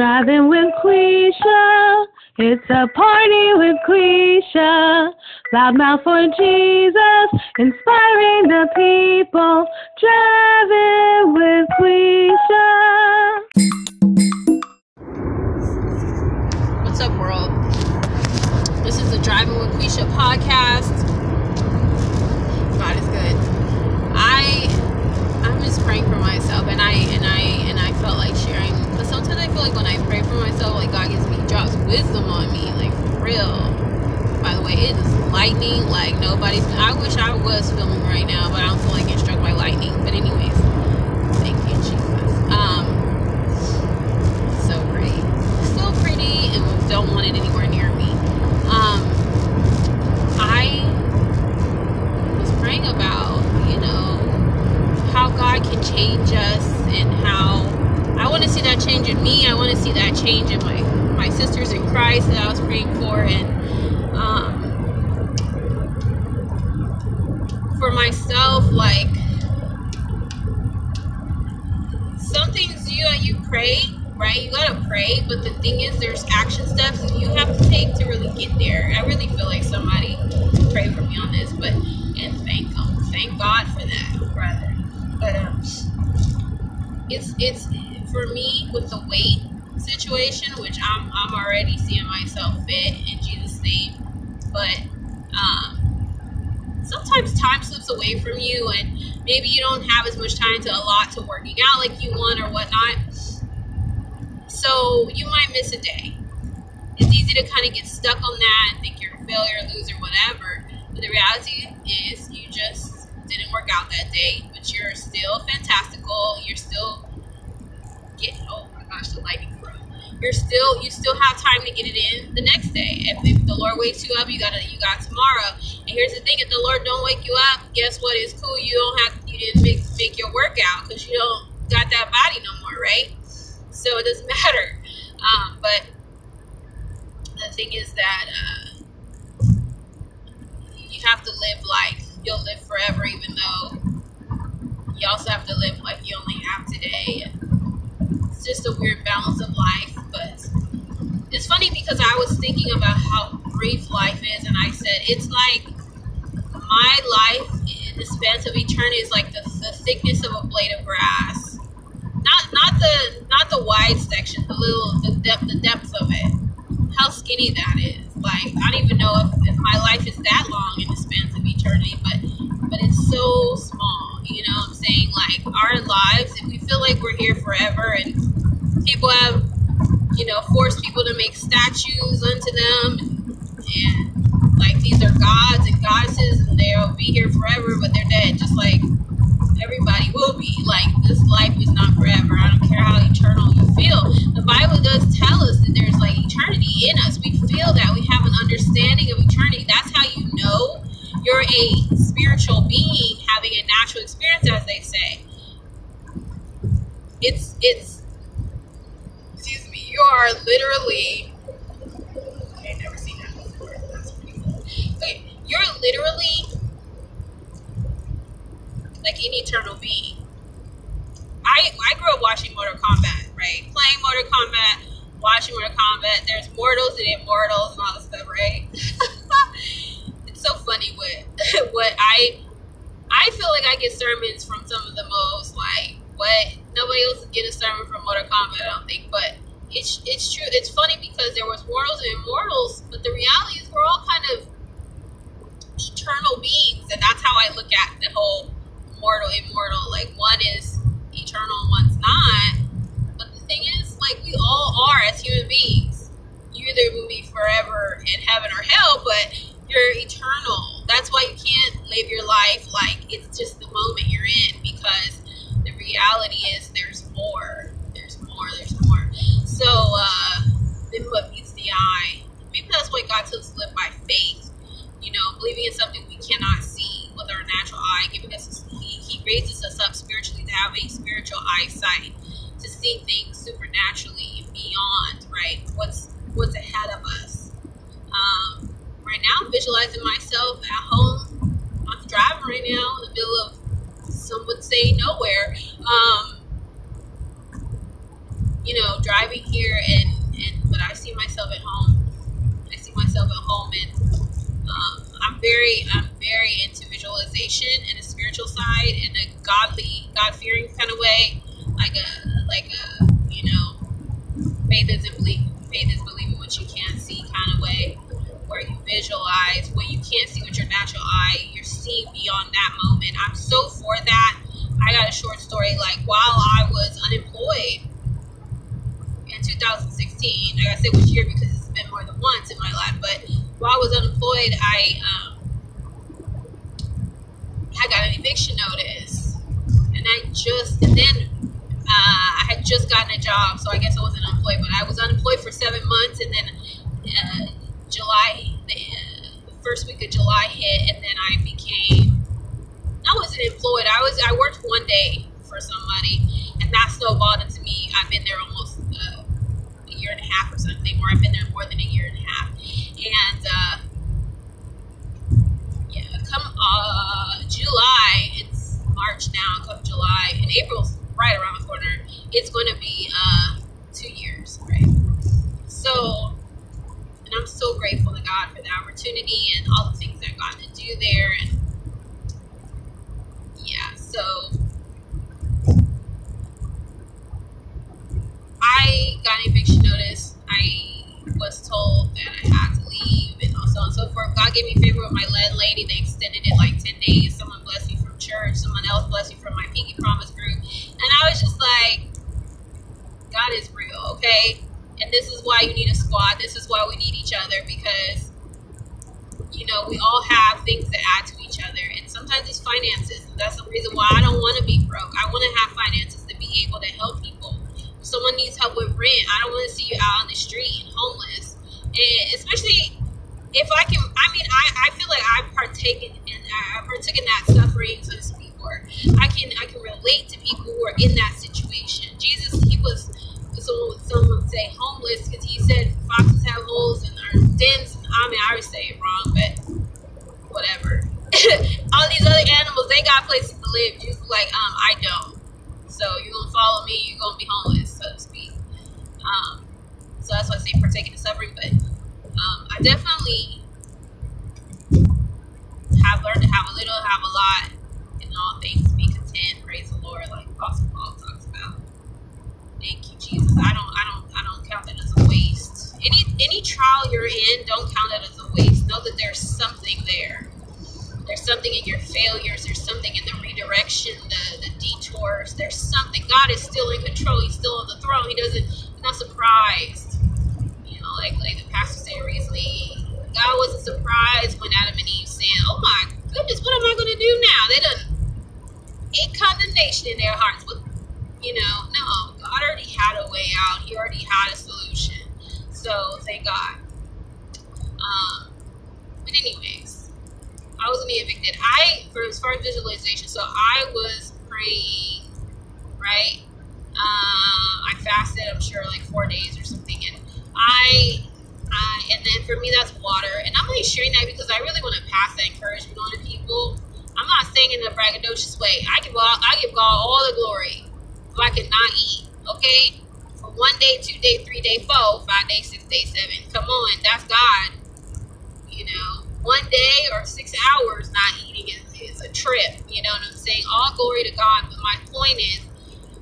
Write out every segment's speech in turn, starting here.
Driving with Quisha. It's a party with Quisha. Loudmouth for Jesus. Inspiring the people. Driving with Quisha. What's up, world? This is the Driving with Quisha podcast. God is good. I I'm just praying for myself, and I and I and I felt like sharing. Feel like when I pray for myself, like God gives me drops wisdom on me, like for real. By the way, it is lightning like nobody's. I wish I was filming right now, but I don't feel like getting struck by lightning. But anyways, thank you, Jesus. Um, so pretty, so pretty, and don't want it anywhere near me. Um, I was praying about, you know, how God can change us and how I want to see that change in me. I want to see that change in my my sisters in Christ that I was praying for, and um, for myself, like some things you you pray, right? You gotta pray, but the thing is, there's action steps that you have to take to really get there. I really feel like somebody prayed for me on this, but and thank them, thank God for that, brother. But um, it's it's for me with the weight situation, which I'm I'm already seeing myself fit in Jesus' name, but um, sometimes time slips away from you, and maybe you don't have as much time to allot to working out like you want or whatnot. So you might miss a day. It's easy to kind of get stuck on that and think you're a failure, loser, whatever. But the reality is, you just didn't work out that day, but you're You're still you still have time to get it in the next day. If, if the Lord wakes you up, you got you got tomorrow. And here's the thing: if the Lord don't wake you up, guess what? It's cool. You don't have you didn't make make your workout because you don't got that body no more, right? So it doesn't matter. Um, but the thing is that uh, you have to live life. You'll live forever, even though you also have to live like you only have today. It's just a weird balance of life, it's funny because I was thinking about how brief life is, and I said it's like my life in the span of eternity is like the, the thickness of a blade of grass. Not not the not the wide section, the little the depth the depth of it. How skinny that is. Like I don't even know if, if my life is that long in the span of eternity, but but it's so small. You know what I'm saying? Like our lives, if we feel like we're here forever and people have, you know, forced people to make statues unto them. And like these are gods and goddesses and they'll be here forever but they're dead just like everybody will be. Like this life is not forever. I don't care how eternal you feel. The bible does tell us that there's like eternity in us. We feel that. We have an understanding of eternity. That's how you know you're a spiritual being having a natural experience as they say. It's it's you are literally i've never seen that before. That's pretty cool. Okay you're literally like an eternal being. I i grew up watching mortal kombat right? Playing mortal kombat watching mortal kombat. There's mortals and immortals and all this stuff right? It's so funny what what i i feel like i get sermons from some of the most like what? Nobody else get a sermon from mortal kombat i don't think but it's it's true. It's funny because there was mortals and immortals but the reality is we're all kind of eternal beings and that's how i look at the whole mortal immortal like one is eternal one's not. But the thing is like we all are as human beings. You either will be forever in heaven or hell but you're eternal. That's why you can't live your life like it's just the moment you're in because the reality is there's more there's more there's more so uh than what meets the eye. Maybe that's why god tells us to live by faith. You know believing in something we cannot see with our natural eye giving us he, he raises us up spiritually to have a spiritual eyesight to see things supernaturally beyond right? What's what's ahead of us. Um right now i'm visualizing myself at home. I'm driving right now in the middle of some would say nowhere. Um driving here and, and but I see myself at home. I see myself at home and um, I'm very I'm very into visualization and a spiritual side in a godly, God fearing kind of way. Like a like a you know, faith isn't believe faith is believing what you can't see kind of way where you visualize what you can't see with your natural eye, you're seeing beyond that moment. I'm so for that. I got a short story like while I was unemployed 2016, like I said which year because it's been more than once in my life, but while I was unemployed, I um, I got an eviction notice, and I just and then uh, I had just gotten a job, so I guess I wasn't unemployed, but I was unemployed for seven months, and then uh, July, the, the first week of July hit, and then I became. I wasn't employed. I was. I worked one day for somebody, and that snowballed into me. I've been there year and a half or something, or I've been there more than a year and a half, and uh, yeah, come uh, July. It's March now. Come July, and April's right around the corner. It's going to be uh, two years, right? So and I'm so grateful to God for the opportunity and all the things I've gotten to do there. And yeah, so was told that I had to leave and so on and so forth. God gave me favor with my landlady. They extended it like 10 days. Someone blessed me from church. Someone else blessed me from my Pinky Promise group. And I was just like, God is real, okay? And this is why you need a squad. This is why we need each other because, you know, we all have things to add to each other. And sometimes it's finances. That's the reason why I don't want to be broke. I want to have rent, I don't want to see you out on the street homeless. And especially if I can, I mean, I, I feel like I've partaken in, I've partaken that suffering, so to speak, or I can, I can relate to people who are in that situation. Jesus, he was so someone would say homeless because he said foxes have holes and our dens. I mean, I always say it wrong, but whatever. All these other animals, they got places to live. Just like um, I don't. So you're gonna follow me, you're gonna be homeless, to. Um, so that's why I say partaking in the suffering. But um, I definitely have learned to have a little, have a lot, in all things, be content. Praise the Lord, like Apostle Paul talks about. Thank you, Jesus. I don't, I don't, I don't count it as a waste. Any, any trial you're in, don't count it as a waste. Know that there's something there. There's something in your failures. There's something in the redirection, the, the detours. There's something. God is still in control. He's still on the throne. He doesn't. He's not surprised. You know, like like the pastor said recently. God wasn't surprised when Adam and Eve said, "Oh my goodness, what am I going to do now?" They done ate condemnation in their hearts. But you know, no, God already had a way out. He already had a solution. So thank God. Um, but anyways, I I, for as far as visualization, so I was praying, right? Uh, I fasted. I'm sure like four days or something, and I. Uh, and then for me, that's water. And I'm only sharing that because I really want to pass that encouragement on to people. I'm not saying in a braggadocious way. I give all, I give God all the glory. If I cannot eat, okay? For one day, two day, three day, four, five day, six day, seven. Come on, that's God. You know, one day or six hours not eating is, is a trip. You know what I'm saying? All glory to God. But my point is,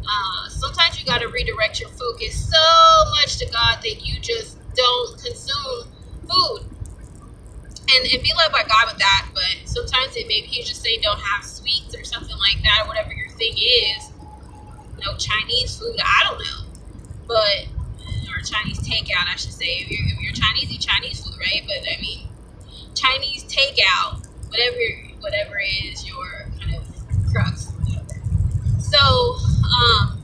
uh, sometimes you got to redirect your focus so much to God that you just don't consume food. And, and be led by God with that, but sometimes it maybe He's just saying don't have sweets or something like that, or whatever your thing is no Chinese food. I don't know, but or Chinese takeout, I should say. If you're, if you're Chinese, eat Chinese food, right? But I mean, Chinese takeout, whatever whatever is your kind of crux. So, um,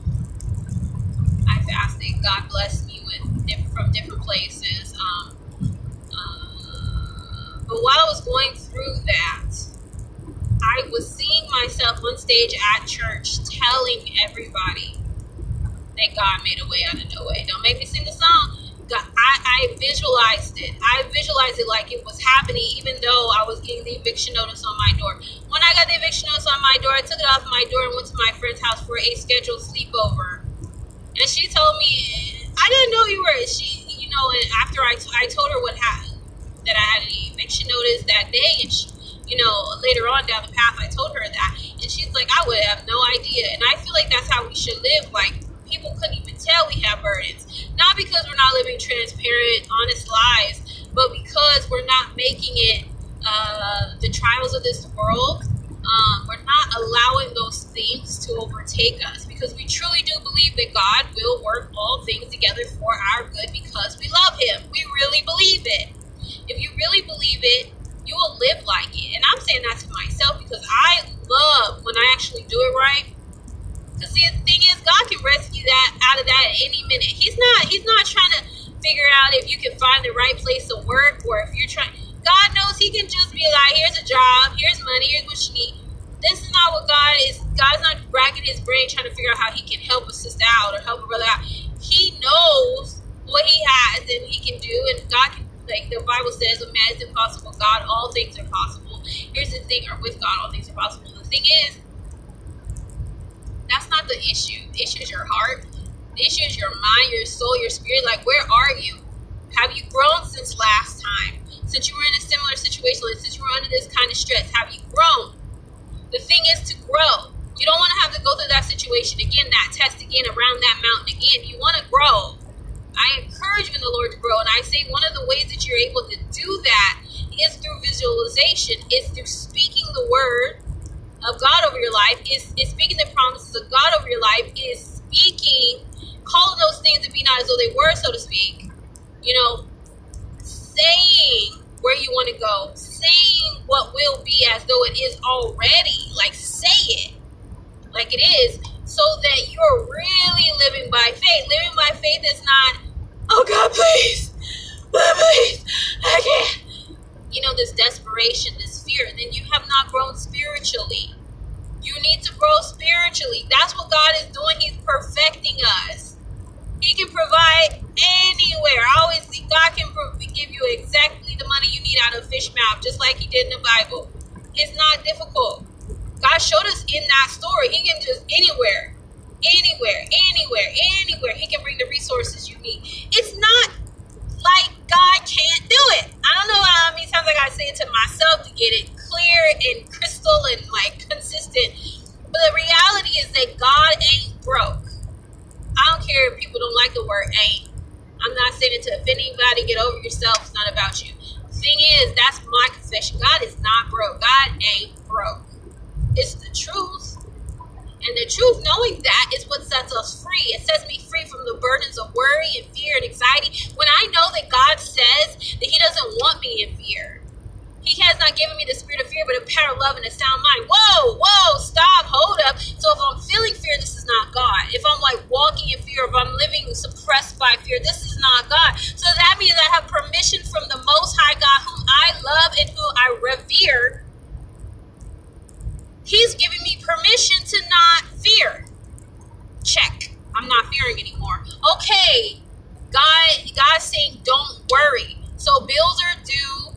I fasted. God blessed me with from different places. Um, uh, but while I was going through that, I was seeing myself on stage at church telling everybody that God made a way out of no way. Don't make me sing the song. I, I visualized it. I visualized it like it was happening, even though I was getting the eviction notice on my door. When I got the eviction notice on my door, I took it off my door and went to my friend's house for a scheduled sleepover. And she told me, I didn't know you were. She, you know, and after I, I told her what happened, that I had an infection notice that day, and she, you know, later on down the path, I told her that, and she's like, I would have no idea. And I feel like that's how we should live. Like people couldn't even tell we have burdens, not because we're not living transparent, honest lives, but because we're not making it uh, the trials of this world um, we're not allowing those things to overtake us because we truly do believe that God will work all things together for our good because we love Him. We really believe it. If you really believe it, you will live like it. And I'm saying that to myself because I love when I actually do it right. Because the thing is, God can rescue that out of that at any minute. He's not. He's not trying to figure out if you can find the right place to work or if you're trying God knows He can just be like, here's a job, here's money, here's what you need. This is not what God is. God's not racking His brain trying to figure out how He can help a sister out or help a brother out. He knows what He has and He can do, and God can. Like the Bible says, "A man is impossible. God, all things are possible." Here's the thing: or with God, all things are possible. The thing is, that's not the issue. The issue is your heart. The issue is your mind, your soul, your spirit. Like, where are you? Have you grown since last time? since you were in a similar situation, like since you were under this kind of stress, have you grown? The thing is to grow. You don't want to have to go through that situation again, that test again, around that mountain again. You want to grow. I encourage you in the Lord to grow. And I say one of the ways that you're able to do that is through visualization, is through speaking the word of God over your life, is, is speaking the promises of God over your life, is speaking, calling those things to be not as though they were, so to speak. You know, saying where you want to go, saying what will be as though it is already. Like, say it like it is, so that you're really living by faith. Living by faith is not, oh God, please, please, I can't. You know, this desperation, this fear, then you have not grown spiritually. You need to grow spiritually. That's what God is doing. He's perfecting us. He can provide anywhere. I always see God can give you exactly the money you need out of fish mouth, just like He did in the Bible. It's not difficult. God showed us in that story. He can just anywhere, anywhere, anywhere, anywhere. He can bring the resources you need. It's not like God can't do it. I don't know how many times I gotta say it to myself to get it clear and crystal and like consistent. But the reality is that God ain't broke. I don't care if people don't like the word ain't. I'm not saying it to offend anybody. Get over yourself. It's not about you. The thing is, that's my confession. God is not broke. God ain't broke. It's the truth. And the truth, knowing that, is what sets us free. It sets me free from the burdens of worry and fear and anxiety. When I know that God says that He doesn't want me in fear, he has not given me the spirit of fear, but a power of love and a sound mind. Whoa, whoa, stop, hold up. So if I'm feeling fear, this is not God. If I'm like walking in fear, if I'm living suppressed by fear, this is not God. So that means I have permission from the Most High God, whom I love and whom I revere. He's giving me permission to not fear. Check. I'm not fearing anymore. Okay. God, God's saying don't worry. So bills are due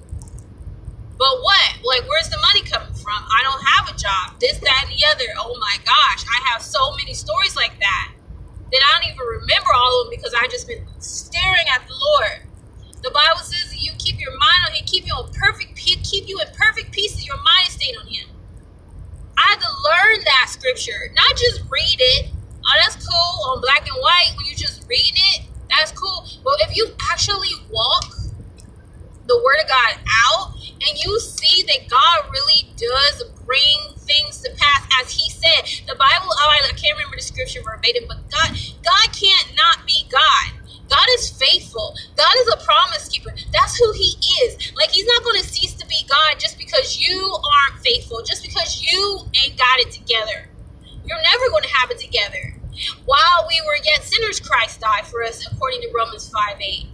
but what? Like, where's the money coming from? I don't have a job. This, that, and the other. Oh my gosh, I have so many stories like that that I don't even remember all of them because I just been staring at the Lord. The Bible says that you keep your mind on Him, keep you in perfect peace, keep you in perfect peace, and your mind is stayed on Him. I had to learn that scripture, not just read it. Oh, that's cool on black and white when you just read it. That's cool. But if you actually walk the word of God out and you see that God really does bring things to pass as he said. The Bible, oh, I can't remember the scripture verbatim, but God, God can't not be God. God is faithful. God is a promise keeper. That's who he is. Like he's not going to cease to be God just because you aren't faithful, just because you ain't got it together. You're never going to have it together. While we were yet sinners, Christ died for us, according to Romans 5 8.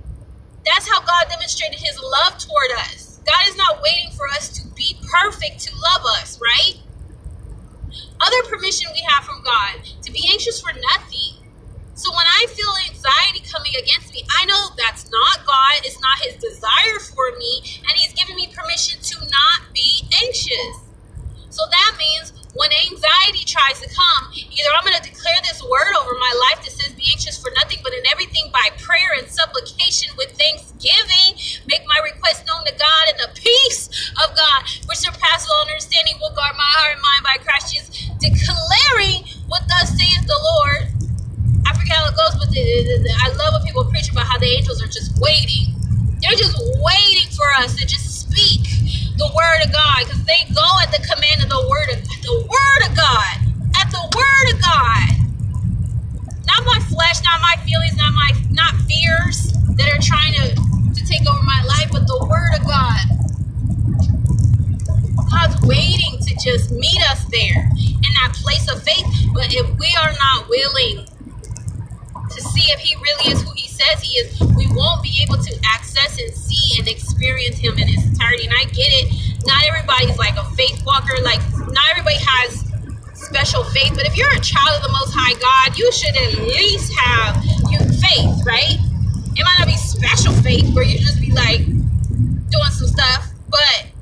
That's how God demonstrated his love toward us. God is not waiting for us to be perfect to love us, right? Other permission we have from God to be anxious for nothing. So when I feel anxiety coming against me, I know that's not God, it's not his desire for me, and he's giving me permission to not be anxious. So that means when anxiety tries to come, either I'm going to declare this word over my life that says, Be anxious for nothing, but in everything by prayer and supplication with thanksgiving, make my request known to God, and the peace of God, which surpasses all understanding, will guard my heart and mind by Christ Jesus, declaring what thus saith the Lord. I forget how it goes, but the, the, the, I love when people preach about how the angels are just waiting. They're just waiting for us to just speak the word of God because they go at the command of the word of the word of God. At the word of God. Not my flesh, not my feelings, not my not fears that are trying to, to take over my life, but the word of God. God's waiting to just meet us there in that place of faith. But if we are not willing to see if he really is who he says he is, we won't be able to access and see and experience him in his entirety. And I get it. Not everybody's like a faith walker. Like, not everybody has special faith. But if you're a child of the Most High God, you should at least have your faith, right? It might not be special faith where you just be like doing some stuff, but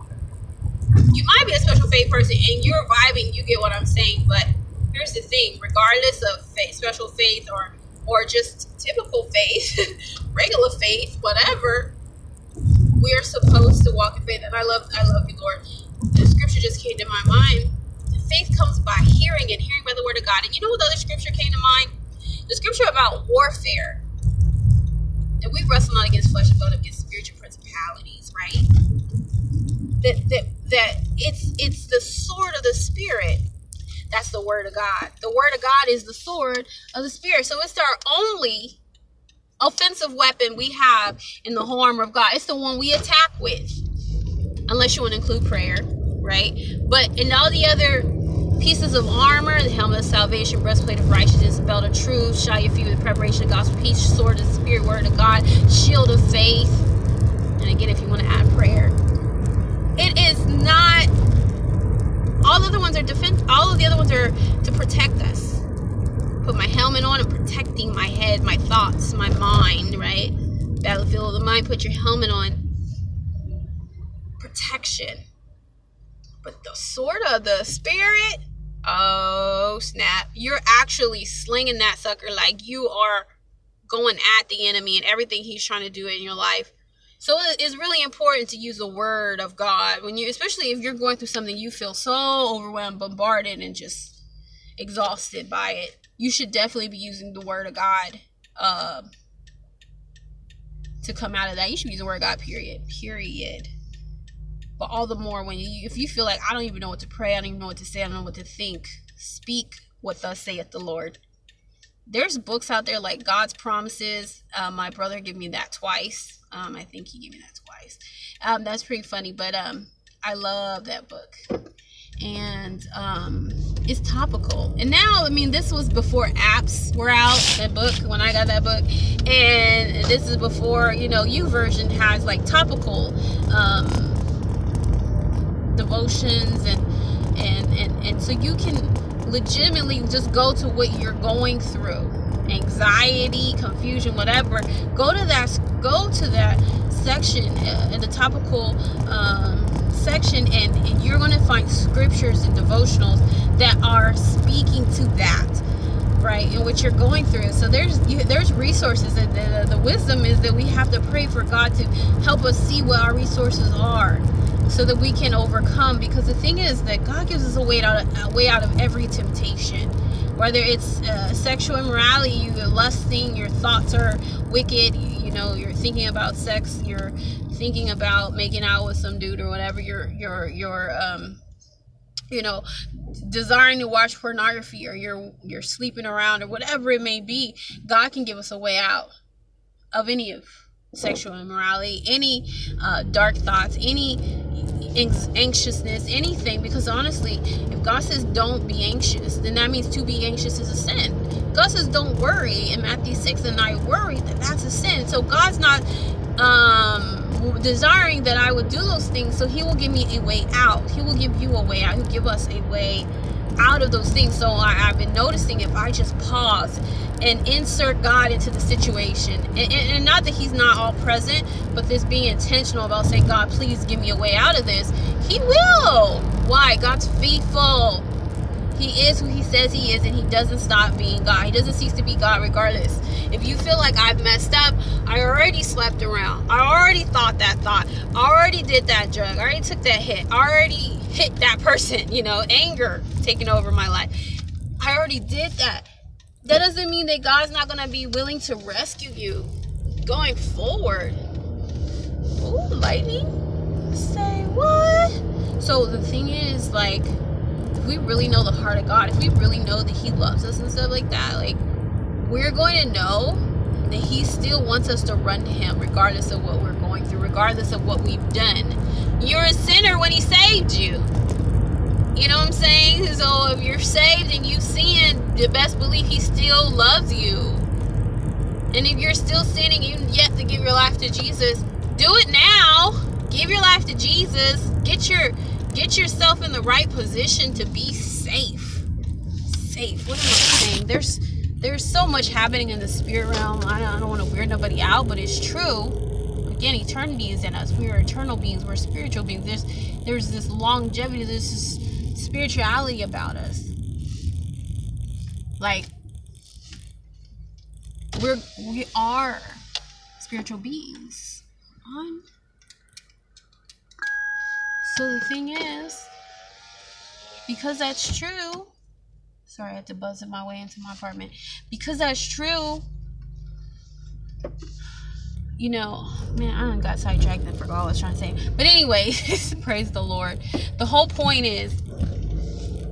you might be a special faith person and you're vibing. You get what I'm saying. But here's the thing regardless of faith, special faith or or just typical faith, regular faith, whatever, we are supposed to walk in faith. And I love, I love you, Lord. The scripture just came to my mind. Faith comes by hearing and hearing by the word of God. And you know what the other scripture came to mind? The scripture about warfare. And we wrestle not against flesh and blood, against spiritual principalities, right? That that that it's it's the sword of the spirit that's the word of God. The word of God is the sword of the spirit. So it's our only offensive weapon we have in the whole armor of God. It's the one we attack with. Unless you want to include prayer, right? But in all the other pieces of armor, the helmet of salvation, breastplate of righteousness, belt of truth, shod your feet with preparation of gospel peace, sword of the spirit, word of God, shield of faith. And again, if you want to add prayer, not all the other ones are defense. All of the other ones are to protect us. Put my helmet on and protecting my head, my thoughts, my mind. Right? Battlefield of the mind. Put your helmet on. Protection. But the sword of the spirit. Oh snap! You're actually slinging that sucker like you are going at the enemy and everything he's trying to do in your life so it's really important to use the word of God when you, especially if you're going through something you feel so overwhelmed, bombarded, and just exhausted by it. You should definitely be using the word of God uh, to come out of that. You should use the word of God. Period. Period. But all the more when you, if you feel like I don't even know what to pray, I don't even know what to say, I don't know what to think. Speak what thus saith the Lord there's books out there like God's Promises. Uh, my brother gave me that twice. Um, I think he gave me that twice. Um, that's pretty funny, but um, I love that book. And um, it's topical. And now, I mean, this was before apps were out, that book, when I got that book. And this is before, you know, YouVersion has like topical um, devotions and, and, and, and so you can legitimately just go to what you're going through anxiety, confusion, whatever, go to that go to that section uh, in the topical um, section, and, and you're going to find scriptures and devotionals that are speaking to that right and what you're going through. So there's you, there's resources and the, the wisdom is that we have to pray for god to help us see what our resources are so that we can overcome because the thing is that god gives us a way out of, a way out of every temptation whether it's uh, sexual immorality, you're lusting, your thoughts are wicked, you, you, know, you're thinking about sex, you're thinking about making out with some dude or whatever, you're, you're, you're, um, you know, desiring to watch pornography or you're, you're sleeping around or whatever it may be, God can give us a way out of any of sexual immorality, any uh, dark thoughts, any anxiousness, anything. Because honestly, if God says don't be anxious, then that means to be anxious is a sin. God says don't worry in Matthew 6 and I worry, that that's a sin. So God's not um, desiring that I would do those things. So He will give me a way out. He will give you a way out. He'll give us a way out of those things. So I, have been noticing if I just pause and insert God into the situation, and, and, and, not that He's not all present, but this being intentional about saying, God, please give me a way out of this, He will. Why? God's faithful. He is who he says he is, and he doesn't stop being God. He doesn't cease to be God regardless. If you feel like I've messed up, I already slept around. I already thought that thought. I already did that drug. I already took that hit. I already hit that person, you know, anger taking over my life. I already did that. That doesn't mean that God's not going to be willing to rescue you going forward. Ooh, lightning. Say what? So the thing is, like, if we really know the heart of God, if we really know that He loves us and stuff like that, like, we're going to know that He still wants us to run to Him regardless of what we're going through, regardless of what we've done. You're a sinner when He saved you. You know what I'm saying? So if you're saved and you sin, the best belief He still loves you. And if you're still sinning, you yet to give your life to Jesus, do it now. Give your life to Jesus. Get your get yourself in the right position to be safe. Safe. What am I saying? There's there's so much happening in the spirit realm. I don't, I don't want to weird nobody out, but it's true. Again, eternity is in us. We are eternal beings. We're spiritual beings. There's there's this longevity. There's this spirituality about us. Like we're we are spiritual beings. On. So the thing is, because that's true. Sorry, I had to buzz it my way into my apartment. Because that's true. You know, man, I got sidetracked and forgot what I was trying to say. But anyway, praise the Lord. The whole point is,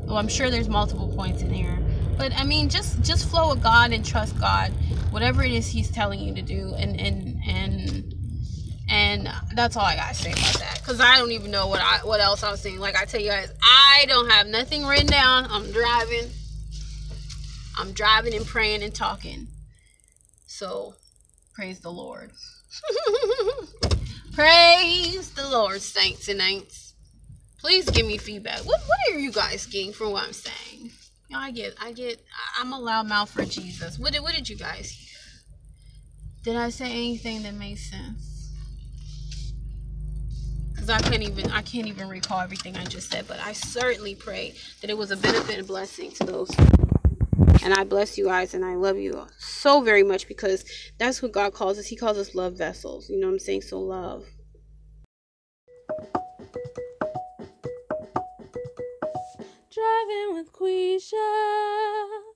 well, I'm sure there's multiple points in here but I mean, just just flow with God and trust God, whatever it is He's telling you to do, and and and and that's all I gotta say about that. Cause I don't even know what I what else I was saying. Like I tell you guys, I don't have nothing written down. I'm driving. I'm driving and praying and talking. So, praise the Lord. praise the Lord, saints and ain'ts. Please give me feedback. What what are you guys getting from what I'm saying? You know, I get, I get, I'm a loud mouth for Jesus. What did, what did you guys hear? Did I say anything that made sense? Because I can't even, I can't even recall everything I just said, but I certainly pray that it was a benefit and blessing to those. And I bless you guys and I love you so very much because that's what God calls us. He calls us love vessels. You know what I'm saying? So love. Driving with Quisha.